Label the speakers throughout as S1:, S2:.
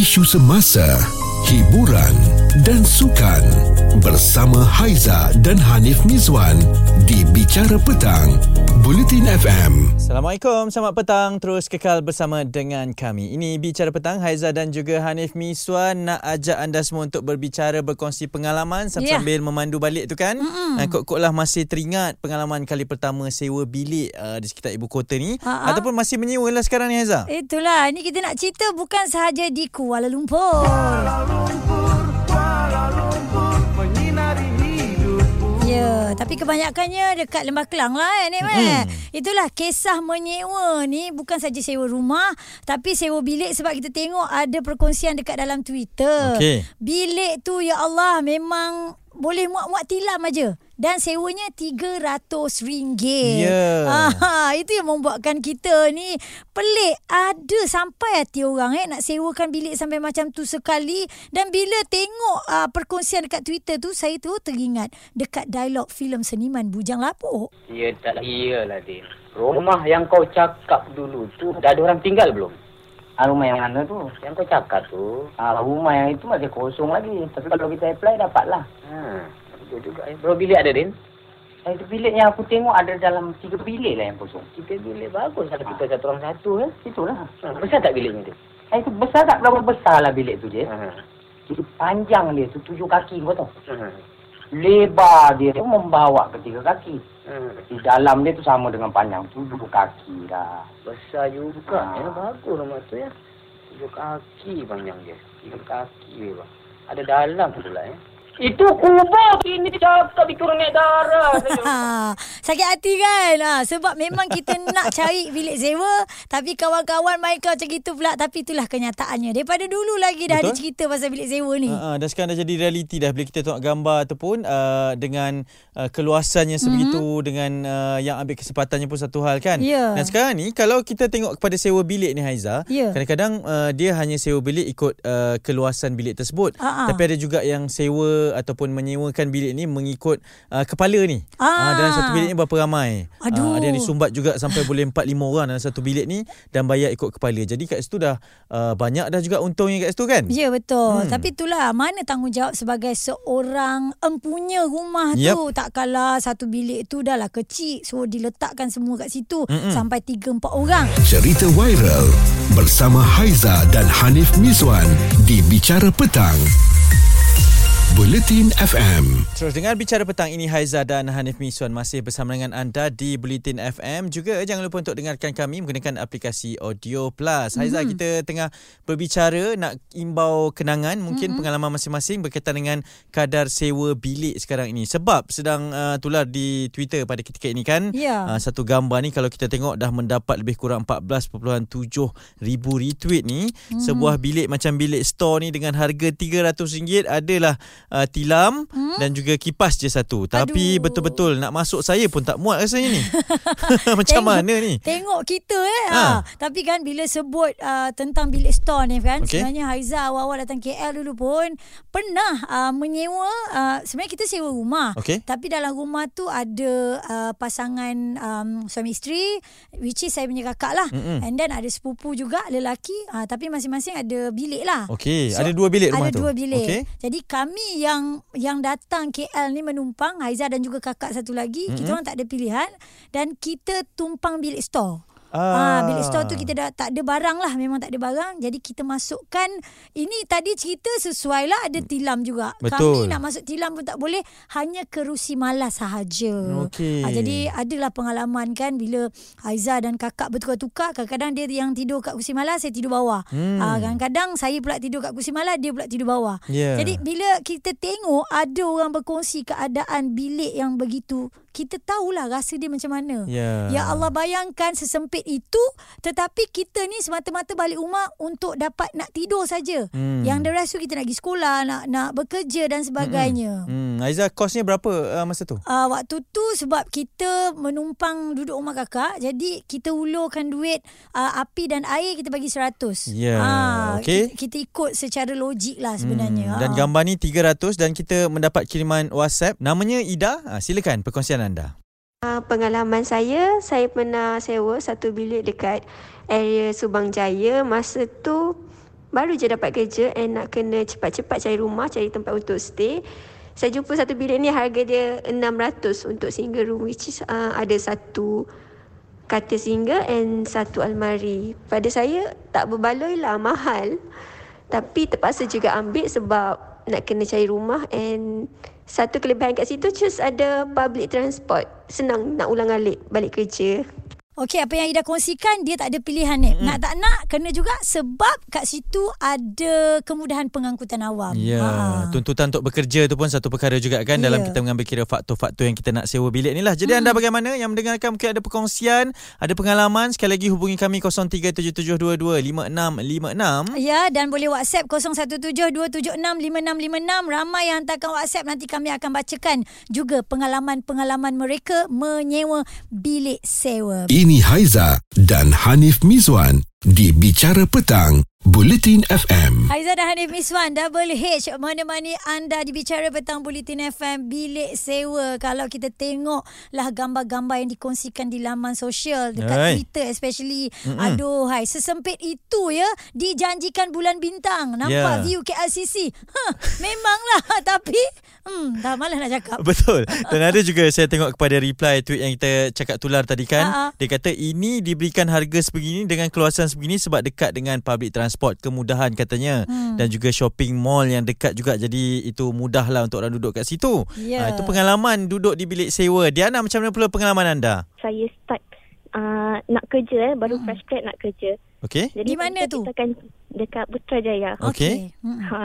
S1: isu semasa, hiburan dan sukan bersama Haiza dan Hanif Mizwan di Bicara Petang, Bulletin FM.
S2: Assalamualaikum, selamat petang. Terus kekal bersama dengan kami. Ini Bicara Petang, Haiza dan juga Hanif Mizwan nak ajak anda semua untuk berbicara, berkongsi pengalaman sambil,
S3: Ya.
S2: sambil memandu balik tu kan. Mm-hmm. Kok-kok lah masih teringat pengalaman kali pertama sewa bilik uh, di sekitar ibu kota ni.
S3: Ha-ha.
S2: Ataupun masih menyewa lah sekarang ni Haiza.
S3: Itulah, ni kita nak cerita bukan sahaja di Kuala Lumpur. Ya, tapi kebanyakannya dekat Lembah Kelang lah eh, Nik hmm. Itulah kisah menyewa ni bukan saja sewa rumah tapi sewa bilik sebab kita tengok ada perkongsian dekat dalam Twitter.
S2: Okey.
S3: Bilik tu ya Allah memang boleh muat-muat tilam aja dan sewanya RM300.
S2: Ya.
S3: Ah, itu yang membuatkan kita ni pelik. Ada sampai hati orang eh nak sewakan bilik sampai macam tu sekali dan bila tengok uh, perkongsian dekat Twitter tu saya tu teringat dekat dialog filem seniman Bujang Lapuk.
S4: Ya tak iyalah Din. Rumah yang kau cakap dulu tu dah ada orang tinggal belum?
S5: Ah, rumah yang mana tu?
S4: Yang kau cakap tu.
S5: Ah, rumah yang itu masih kosong lagi. Tapi kalau kita apply, dapatlah.
S4: Ha, betul juga. eh. Berapa bilik ada Din?
S5: Eh, itu bilik yang aku tengok ada dalam tiga bilik lah yang kosong.
S4: Kita bilik bagus kalau kita satu orang satu eh.
S5: Itulah.
S4: Ha, besar tak biliknya tu?
S5: Eh, itu besar tak? Berapa besar lah bilik tu, je?
S4: Ha.
S5: Itu panjang dia tu, tujuh kaki kau tahu.
S4: Ha.
S5: Lebar dia tu membawa ke tiga kaki.
S4: Ha.
S5: Di dalam dia tu sama dengan panjang tujuh kaki dah.
S4: Besar juga.
S5: Ha.
S4: Ya, bagus rumah tu ya. Tujuh kaki panjang dia. Tiga kaki bang. Ada dalam pula eh. Itu kubur ini cakap dikurangnya darah.
S3: Ha, sakit hati kan ha, Sebab memang kita nak cari bilik sewa Tapi kawan-kawan mereka macam itu pula Tapi itulah kenyataannya Daripada dulu lagi dah ada
S2: Betul.
S3: cerita pasal bilik sewa ni
S2: Uh, dan sekarang dah jadi realiti dah bila kita tengok gambar ataupun uh, dengan uh, keluasannya sebegitu mm-hmm. dengan uh, yang ambil kesempatannya pun satu hal kan.
S3: Ya.
S2: Dan sekarang ni kalau kita tengok kepada sewa bilik ni Haiza,
S3: Ya.
S2: kadang-kadang uh, dia hanya sewa bilik ikut uh, keluasan bilik tersebut.
S3: Ah, ah.
S2: Tapi ada juga yang sewa ataupun menyewakan bilik ni mengikut uh, kepala ni.
S3: Ah.
S2: Uh, dalam satu bilik ni berapa ramai.
S3: Aduh.
S2: Uh, ada yang disumbat juga sampai boleh 4 5 orang dalam satu bilik ni dan bayar ikut kepala. Jadi kat situ dah uh, banyak dah juga untungnya kat situ kan?
S3: Ya betul.
S2: Hmm.
S3: Tapi itulah mana tanggungjawab sebagai seorang empunya rumah
S2: Yep.
S3: tu. Tak kalah satu bilik tu dah lah kecil. So diletakkan semua kat situ
S2: Mm-mm.
S3: sampai 3 4 orang.
S1: Cerita viral bersama Haiza dan Hanif Mizwan di Bicara Petang, Bulletin FM.
S2: Terus dengar bicara petang ini Haiza dan Hanif Miswan masih bersama dengan anda di Bulletin FM. Juga jangan lupa untuk dengarkan kami menggunakan aplikasi Audio Plus. Haiza
S3: Mm-hmm.
S2: kita tengah berbicara nak imbau kenangan mungkin
S3: Mm-hmm.
S2: pengalaman masing-masing berkaitan dengan kadar sewa bilik sekarang ini. Sebab sedang uh, tular di Twitter pada ketika ini kan.
S3: Ya.
S2: Uh, satu gambar ni kalau kita tengok dah mendapat lebih kurang 14.7 ribu retweet ni.
S3: Mhm.
S2: Mm-hmm. Sebuah bilik macam bilik store ni dengan harga RM300 adalah uh, tilam hmm? dan juga kipas je satu. Tapi betul-betul nak masuk saya pun tak muat rasanya ni. Macam
S3: Tengok-
S2: mana ni?
S3: Tengok kita eh.
S2: Ha.
S3: Ha. Tapi kan bila sebut uh, tentang bilik store ni kan.
S2: Okey.
S3: Sebenarnya Haiza awal-awal datang KL dulu pun pernah uh, menyewa. Uh, sebenarnya kita sewa rumah.
S2: Okey.
S3: Tapi dalam rumah tu ada uh, pasangan um, suami isteri. Which is saya punya kakak lah.
S2: Mm-mm.
S3: And then ada sepupu juga lelaki. Uh, tapi masing-masing ada bilik lah.
S2: Okey, ada dua bilik rumah
S3: ada
S2: tu.
S3: dua bilik.
S2: Okey.
S3: Jadi kami yang yang datang KL ni menumpang Haiza dan juga kakak satu lagi, mm-hmm. kita orang tak ada pilihan dan kita tumpang bilik store. Ah, bilik store tu kita dah tak ada barang lah. Memang tak ada barang. Jadi kita masukkan. Ini tadi cerita sesuai lah. Ada tilam juga.
S2: Betul.
S3: Kami nak masuk tilam pun tak boleh. Hanya kerusi malas sahaja.
S2: Okey.
S3: ah, Jadi adalah pengalaman kan. Bila Aiza dan kakak bertukar-tukar Kadang-kadang dia yang tidur kat kursi malas Saya tidur bawah.
S2: Hmm.
S3: ah, Kadang-kadang saya pula tidur kat kursi malas Dia pula tidur bawah.
S2: Ya.
S3: Jadi bila kita tengok Ada orang berkongsi keadaan bilik yang begitu kita tahulah rasa dia macam mana.
S2: Ya.
S3: Ya Allah bayangkan sesempit itu tetapi kita ni semata-mata balik rumah untuk dapat nak tidur saja.
S2: Hmm.
S3: Yang the rest tu kita nak pergi sekolah, nak nak bekerja dan sebagainya.
S2: Hmm, Aiza kosnya berapa uh, masa tu?
S3: Uh, waktu tu sebab kita menumpang duduk rumah kakak jadi kita ulurkan duit uh, api dan air kita bagi 100.
S2: Ya,
S3: Ah,
S2: okey.
S3: Kita, kita ikut secara logik lah sebenarnya.
S2: Hmm, dan
S3: Ah.
S2: gambar ni 300 dan kita mendapat kiriman WhatsApp. Namanya Ida. Ha, silakan perkongsian anda.
S6: Uh, pengalaman saya, saya pernah sewa satu bilik dekat area Subang Jaya. Masa tu baru je dapat kerja and nak kena cepat-cepat cari rumah, cari tempat untuk stay. Saya jumpa satu bilik ni harga dia 600 untuk single room which is uh, ada satu katil single and satu almari. Pada saya tak berbaloi lah mahal. Tapi terpaksa juga ambil sebab nak kena cari rumah and satu kelebihan kat situ just ada public transport. Senang nak ulang alik balik kerja.
S3: Okey, apa yang Ida kongsikan dia tak ada pilihan ni. Mm. Nak tak nak kena juga sebab kat situ ada kemudahan pengangkutan awam.
S2: Ya,
S3: Ha.
S2: tuntutan untuk bekerja tu pun satu perkara juga kan
S3: Ya.
S2: dalam kita mengambil kira faktor-faktor yang kita nak sewa bilik ni lah. Jadi
S3: Hmm.
S2: anda bagaimana yang mendengarkan mungkin ada perkongsian, ada pengalaman, sekali lagi hubungi kami 0377225656.
S3: Ya dan boleh WhatsApp 0172765656 ramai yang hantarkan WhatsApp nanti kami akan bacakan juga pengalaman-pengalaman mereka menyewa bilik sewa.
S1: Ini Haiza dan Hanif Mizwan di Bicara Petang, Bulletin FM.
S3: Haiza dan Hanif Miswan Double H menemani anda di Bicara Petang Bulletin FM Bilik Sewa Kalau kita tengok lah gambar-gambar yang dikongsikan di laman sosial Dekat
S2: Hai.
S3: Twitter especially Mm-mm. Aduh hai Sesempit itu ya Dijanjikan bulan bintang Nampak
S2: Ya.
S3: view KLCC huh, Memanglah Tapi hmm, Dah malas nak cakap
S2: Betul. Dan ada juga saya tengok kepada reply tweet yang kita cakap tular tadi kan.
S3: Ha-ha.
S2: Dia kata ini diberikan harga sebegini dengan keluasan sebegini sebab dekat dengan public transport. Kemudahan katanya.
S3: Hmm.
S2: Dan juga shopping mall yang dekat juga. Jadi itu mudah lah untuk orang duduk kat situ.
S3: Ya.
S2: Ha, itu pengalaman duduk di bilik sewa. Diana macam mana pula pengalaman anda?
S7: saya start uh, nak kerja eh baru hmm. fresh grad nak kerja.
S2: Okey?
S7: Jadi
S3: Di mana
S7: masa
S3: tu?
S7: Kita akan dekat Putrajaya.
S2: Okey.
S3: Hmm.
S7: Ha.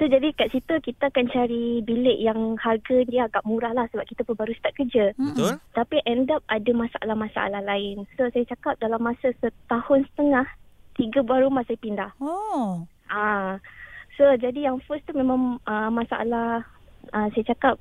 S7: So jadi kat situ kita akan cari bilik yang harga dia agak murah lah sebab kita pun baru start kerja.
S3: Hmm.
S2: Betul?
S7: Tapi end up ada masalah-masalah lain. So saya cakap dalam masa setahun setengah tiga buah rumah saya pindah.
S3: Oh
S7: Ah, so jadi yang first tu memang uh, masalah uh, saya cakap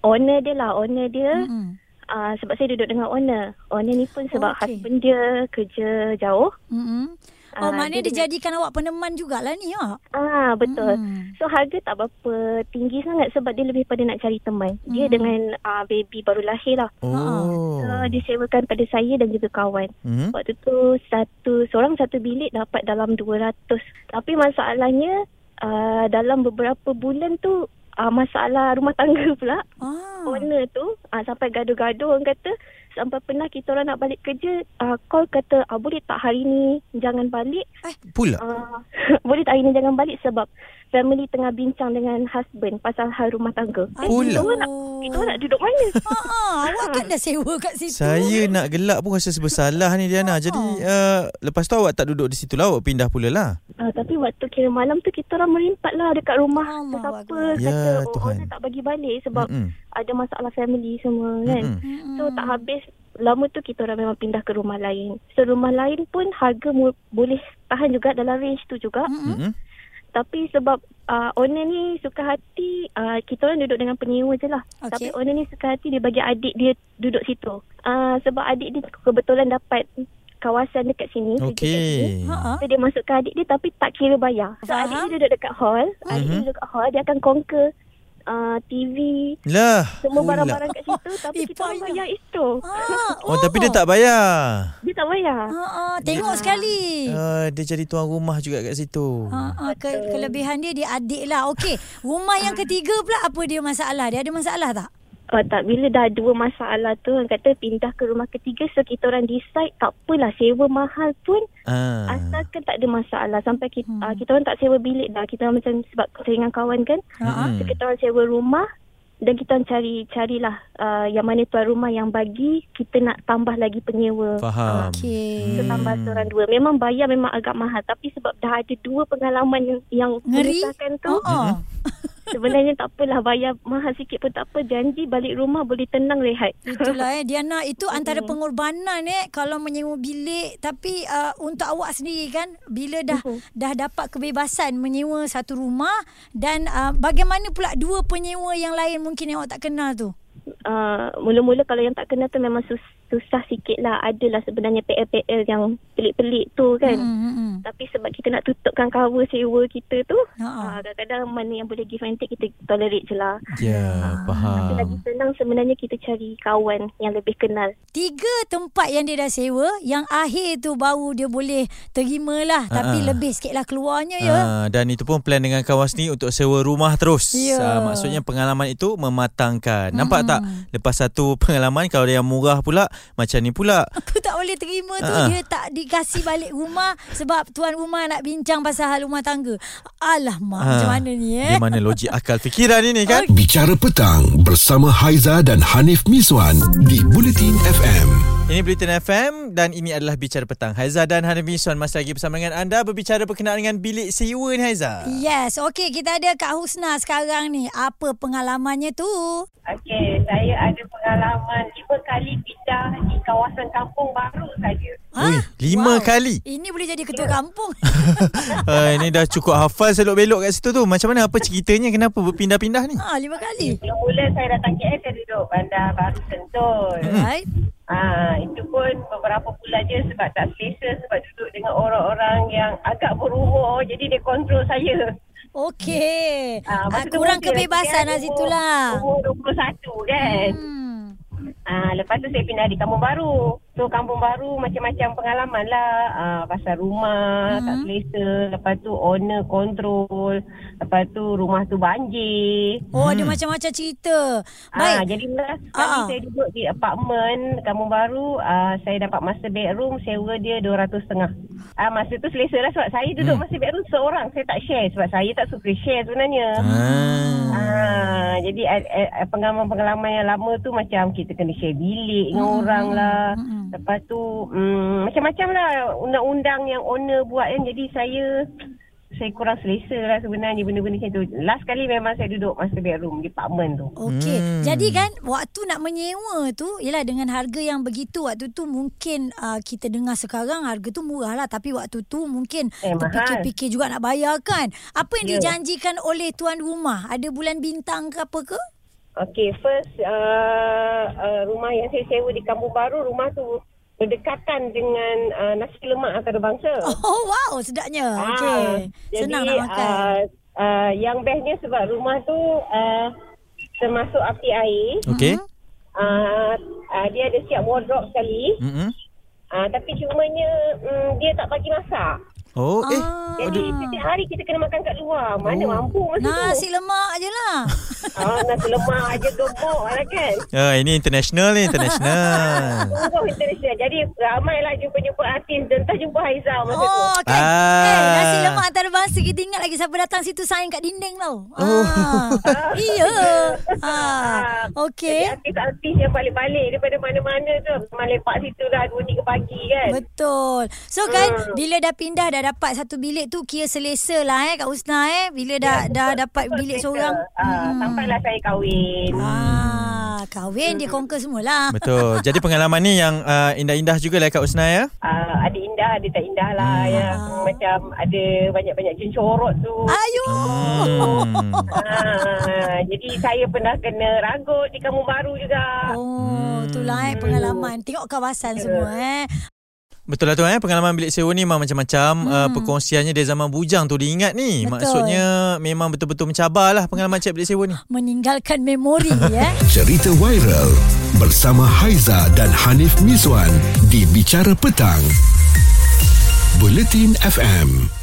S7: owner dia lah, owner dia.
S3: Mm-mm.
S7: Uh, sebab saya duduk dengan owner. Owner ni pun sebab
S3: Okey.
S7: okay. husband dia kerja jauh.
S3: Mm-mm. Oh
S7: Ah,
S3: maknanya
S7: dia
S3: dia jadikan awak peneman jugalah ni ya
S7: Ah betul.
S3: Mm.
S7: So harga tak berapa tinggi sangat sebab dia lebih pada nak cari teman. Dia
S3: Hmm.
S7: dengan uh, baby baru lahir lah.
S2: Oh.
S7: So disewakan pada saya dan juga kawan.
S2: Hmm?
S7: Waktu tu satu seorang satu bilik dapat dalam 200. Tapi masalahnya uh, dalam beberapa bulan tu uh, masalah rumah tangga pula.
S3: Ah.
S7: Owner tu uh, sampai gaduh-gaduh orang kata sampai pernah kita orang nak balik kerja uh, call kata uh, boleh tak hari ni jangan balik
S2: Pula?
S7: uh, boleh tak hari ni jangan balik sebab family tengah bincang dengan husband pasal hal rumah tangga. Eh,
S2: Pula?
S7: kita orang nak kita orang nak duduk mana?
S3: Ah, awak kan dah sewa kat situ.
S2: Saya nak gelak pun rasa bersalah ni Diana. Jadi uh, lepas tu awak tak duduk di situ lah. Awak pindah pula lah.
S7: Uh, tapi waktu kira malam tu kita orang merimpat lah dekat rumah
S3: Allah
S7: siapa
S3: Akbar.
S2: Ya,
S7: kata oh,
S2: Tuhan.
S7: owner tak bagi balik sebab
S2: Mm-mm.
S7: ada masalah family semua kan.
S2: Mm-mm.
S7: So tak habis lama tu kita orang memang pindah ke rumah lain. So rumah lain pun harga mu- boleh tahan juga dalam range tu juga.
S3: Mm-mm.
S7: Tapi sebab uh, owner ni suka hati uh, kita orang duduk dengan penyewa je lah.
S3: Okey.
S7: Tapi owner ni suka hati dia bagi adik dia duduk situ. Uh, sebab adik dia kebetulan dapat kawasan dekat sini. kat sini.
S2: Okey.
S7: So dia masukkan adik dia tapi tak kira bayar. So
S3: Faham.
S7: adik dia duduk dekat hall. Adik
S2: Mhm.
S7: dia duduk dekat hall dia akan conquer uh, TV
S2: Lah.
S7: semua
S2: pula.
S7: barang-barang kat situ tapi
S3: Eh,
S7: kita
S3: payah.
S7: bayar itu.
S3: Ah,
S2: Oh, tapi dia tak bayar.
S7: Dia tak bayar.
S3: Ha ah, tengok sekali.
S2: Uh, dia jadi tuan rumah juga kat situ.
S3: Ha, ah, ke, kelebihan dia dia adik lah. Okey, rumah yang ketiga pula apa dia masalah? Dia ada masalah tak?
S7: Oh tak, bila dah dua masalah tu orang kata pindah ke rumah ketiga so kita orang decide tak apalah sewa mahal pun
S2: Ah.
S7: asalkan tak ada masalah sampai kita
S3: Hmm.
S7: uh, kita orang tak sewa bilik dah kita orang macam sebab saya dengan kawan kan.
S2: Mm-mm.
S7: so kita orang sewa rumah dan kita orang cari carilah uh, yang mana tuan rumah yang bagi kita nak tambah lagi penyewa
S2: Faham.
S3: Okey.
S7: So tambah seorang dua Memang bayar memang agak mahal Tapi sebab dah ada dua pengalaman yang, yang
S3: Ngeri.
S7: tu
S3: ah.
S7: Sebenarnya tak apalah Bayar mahal sikit pun tak apa Janji balik rumah boleh tenang rehat
S3: Itulah eh Diana itu antara pengorbanan eh kalau menyewa bilik tapi uh, untuk awak sendiri kan bila dah
S7: Mhm.
S3: dah dapat kebebasan menyewa satu rumah dan uh, bagaimana pula dua penyewa yang lain mungkin yang awak tak kenal tu?
S7: uh, Mula-mula kalau yang tak kenal tu memang sus- susah sikit lah. Adalah sebenarnya PL-PL yang pelik-pelik tu kan.
S3: Hmm, hmm, hmm.
S7: Tapi sebab kita nak tutupkan cover sewa kita tu,
S3: Ha-ha.
S7: uh, kadang-kadang mana yang boleh give and take kita tolerate je lah.
S2: Ya,
S7: Tapi
S2: faham.
S7: lagi senang sebenarnya kita cari kawan yang lebih kenal.
S3: Tiga tempat yang dia dah sewa Yang akhir tu baru dia boleh terima lah Tapi
S2: Ha-ha.
S3: lebih sikit lah keluarnya ya
S2: Ah, dan itu pun plan dengan kawan sendiri untuk sewa rumah terus.
S3: Ya.
S2: Ah, maksudnya pengalaman itu mematangkan. Nampak tak? Lepas satu pengalaman kalau dia yang murah pula macam ni pula.
S3: Aku tak boleh terima tu
S2: Ha-ha.
S3: Dia tak dikasih balik rumah Sebab tuan rumah nak bincang pasal hal rumah tangga Alah mak
S2: Ah,
S3: macam mana ni eh
S2: Di mana logik akal fikiran ini kan?
S1: Bicara Petang bersama Haiza dan Hanif Miswan di Bulletin FM.
S2: Ini Bulletin FM dan ini adalah Bicara Petang. Haiza dan Hanif Miswan masih lagi bersama dengan anda berbicara berkenaan dengan bilik sewa ni Haiza.
S3: Yes, okey kita ada Kak Husna sekarang ni. Apa pengalamannya tu?
S5: Okey, saya ada pengalaman lima kali pindah di kawasan kampung baru saja.
S2: Ui, lima kali.
S3: Ini boleh jadi ketua kampung.
S2: Uh, ini dah cukup hafal selok-belok kat situ tu. Macam mana apa ceritanya kenapa berpindah-pindah ni?
S3: ha, lima kali.
S5: Mula-mula saya datang KL, saya duduk bandar baru Sentul.
S3: Right?
S5: Ah, itu pun beberapa bulan je sebab tak selesa sebab duduk dengan orang-orang yang agak berumur jadi dia kontrol saya.
S3: Okey.
S5: Tu
S3: kurang kebebasan lah situ lah.
S5: Umur 21 kan.
S3: Hmm.
S5: Ah, lepas tu saya pindah di Kampung Baru. So Kampung Baru macam-macam pengalaman lah. Ah, pasal rumah
S3: Hmm.
S5: tak selesa. Lepas tu owner kontrol. Lepas tu rumah tu banjir.
S3: Oh, ada macam-macam cerita.
S5: Ah,
S3: Baik.
S5: jadi last
S3: Ah,
S5: kali
S3: ah.
S5: saya duduk di apartmen Kampung Baru, ah, saya dapat master bedroom, sewa dia RM200.5. Ah, masa tu selesa lah sebab saya duduk
S2: Hmm.
S5: master bedroom seorang. Saya tak share sebab saya tak suka share sebenarnya.
S2: Ah.
S5: Ah, jadi eh, eh, pengalaman-pengalaman yang lama tu macam kita kena share bilik dengan
S3: Hmm,
S5: orang lah.
S3: hmm, hmm.
S5: Lepas tu mm, macam-macam lah undang-undang yang owner buat kan. Jadi saya saya kurang selesa lah sebenarnya benda-benda macam tu. Last kali memang saya duduk master bedroom di apartmen tu.
S3: Okey.
S2: Hmm.
S3: Jadi kan waktu nak menyewa tu ialah dengan harga yang begitu waktu tu mungkin uh, kita dengar sekarang harga tu murah lah tapi waktu tu mungkin
S5: Eh,
S3: terfikir-fikir juga nak bayar kan. Apa yang
S5: Ya.
S3: dijanjikan oleh tuan rumah? Ada bulan bintang ke apa ke?
S5: Okay, first uh, uh, rumah yang saya sewa di Kampung Baru, rumah tu berdekatan dengan uh, nasi lemak antarabangsa.
S3: Oh wow, sedapnya.
S5: Ah,
S3: Okey. Senang nak makan.
S5: Uh, uh, yang bestnya sebab rumah tu uh, termasuk api air.
S2: Okey.
S5: Uh, uh, dia ada siap wardrobe sekali.
S2: Mm-mm.
S5: Uh, tapi cumanya um, dia tak bagi masak.
S2: Oh, eh.
S3: Ah.
S5: Jadi setiap hari kita kena makan kat luar. Mana
S2: Oh.
S5: mampu masa
S3: Nasi
S5: tu.
S3: lemak je lah.
S5: Ah, nasi lemak aja gemuk lah kan.
S2: Ah, ini international ni, international.
S5: Sungguh international. Jadi ramailah jumpa-jumpa artis dan tak jumpa Haizal masa tu.
S3: Oh kan.
S2: Ah.
S3: Eh, nasi lemak antarabangsa kita ingat lagi siapa datang situ sign kat dinding tau.
S2: Oh.
S3: Ah. iya. Ah.
S5: Jadi
S3: Okey.
S5: artis-artis yang balik-balik daripada mana-mana tu memang lepak situ dah 2-3 pagi kan.
S3: Betul. So kan
S5: Hmm.
S3: bila dah pindah dah dapat satu bilik tu kira selesa lah eh Kak Usna eh. Bila dah dah dapat
S5: Betul
S3: bilik seorang.
S5: Ah, Sampailah saya kahwin.
S3: Ah, kahwin dia conquer semualah.
S2: Betul. Jadi pengalaman ni yang uh, indah-indah juga lah Kak Usna ya.
S5: Ah, ada indah, ada tak indah lah.
S2: Hmm.
S5: Yang macam ada banyak-banyak cencorot tu.
S3: Ayo.
S2: Hmm.
S5: Ah, jadi saya pernah kena ragut di Kampung Baru juga.
S3: Oh, itulah eh pengalaman. Tengok kawasan
S5: Ya.
S3: semua eh.
S2: Betul lah tu eh pengalaman bilik sewa ni memang macam-macam hmm. uh, perkongsiannya dari zaman bujang tu diingat ni.
S3: Betul.
S2: Maksudnya memang betul-betul mencabar lah pengalaman cek bilik sewa ni.
S3: Meninggalkan memori eh.
S1: Cerita viral bersama Haiza dan Hanif Miswan di Bicara Petang. Bulletin FM.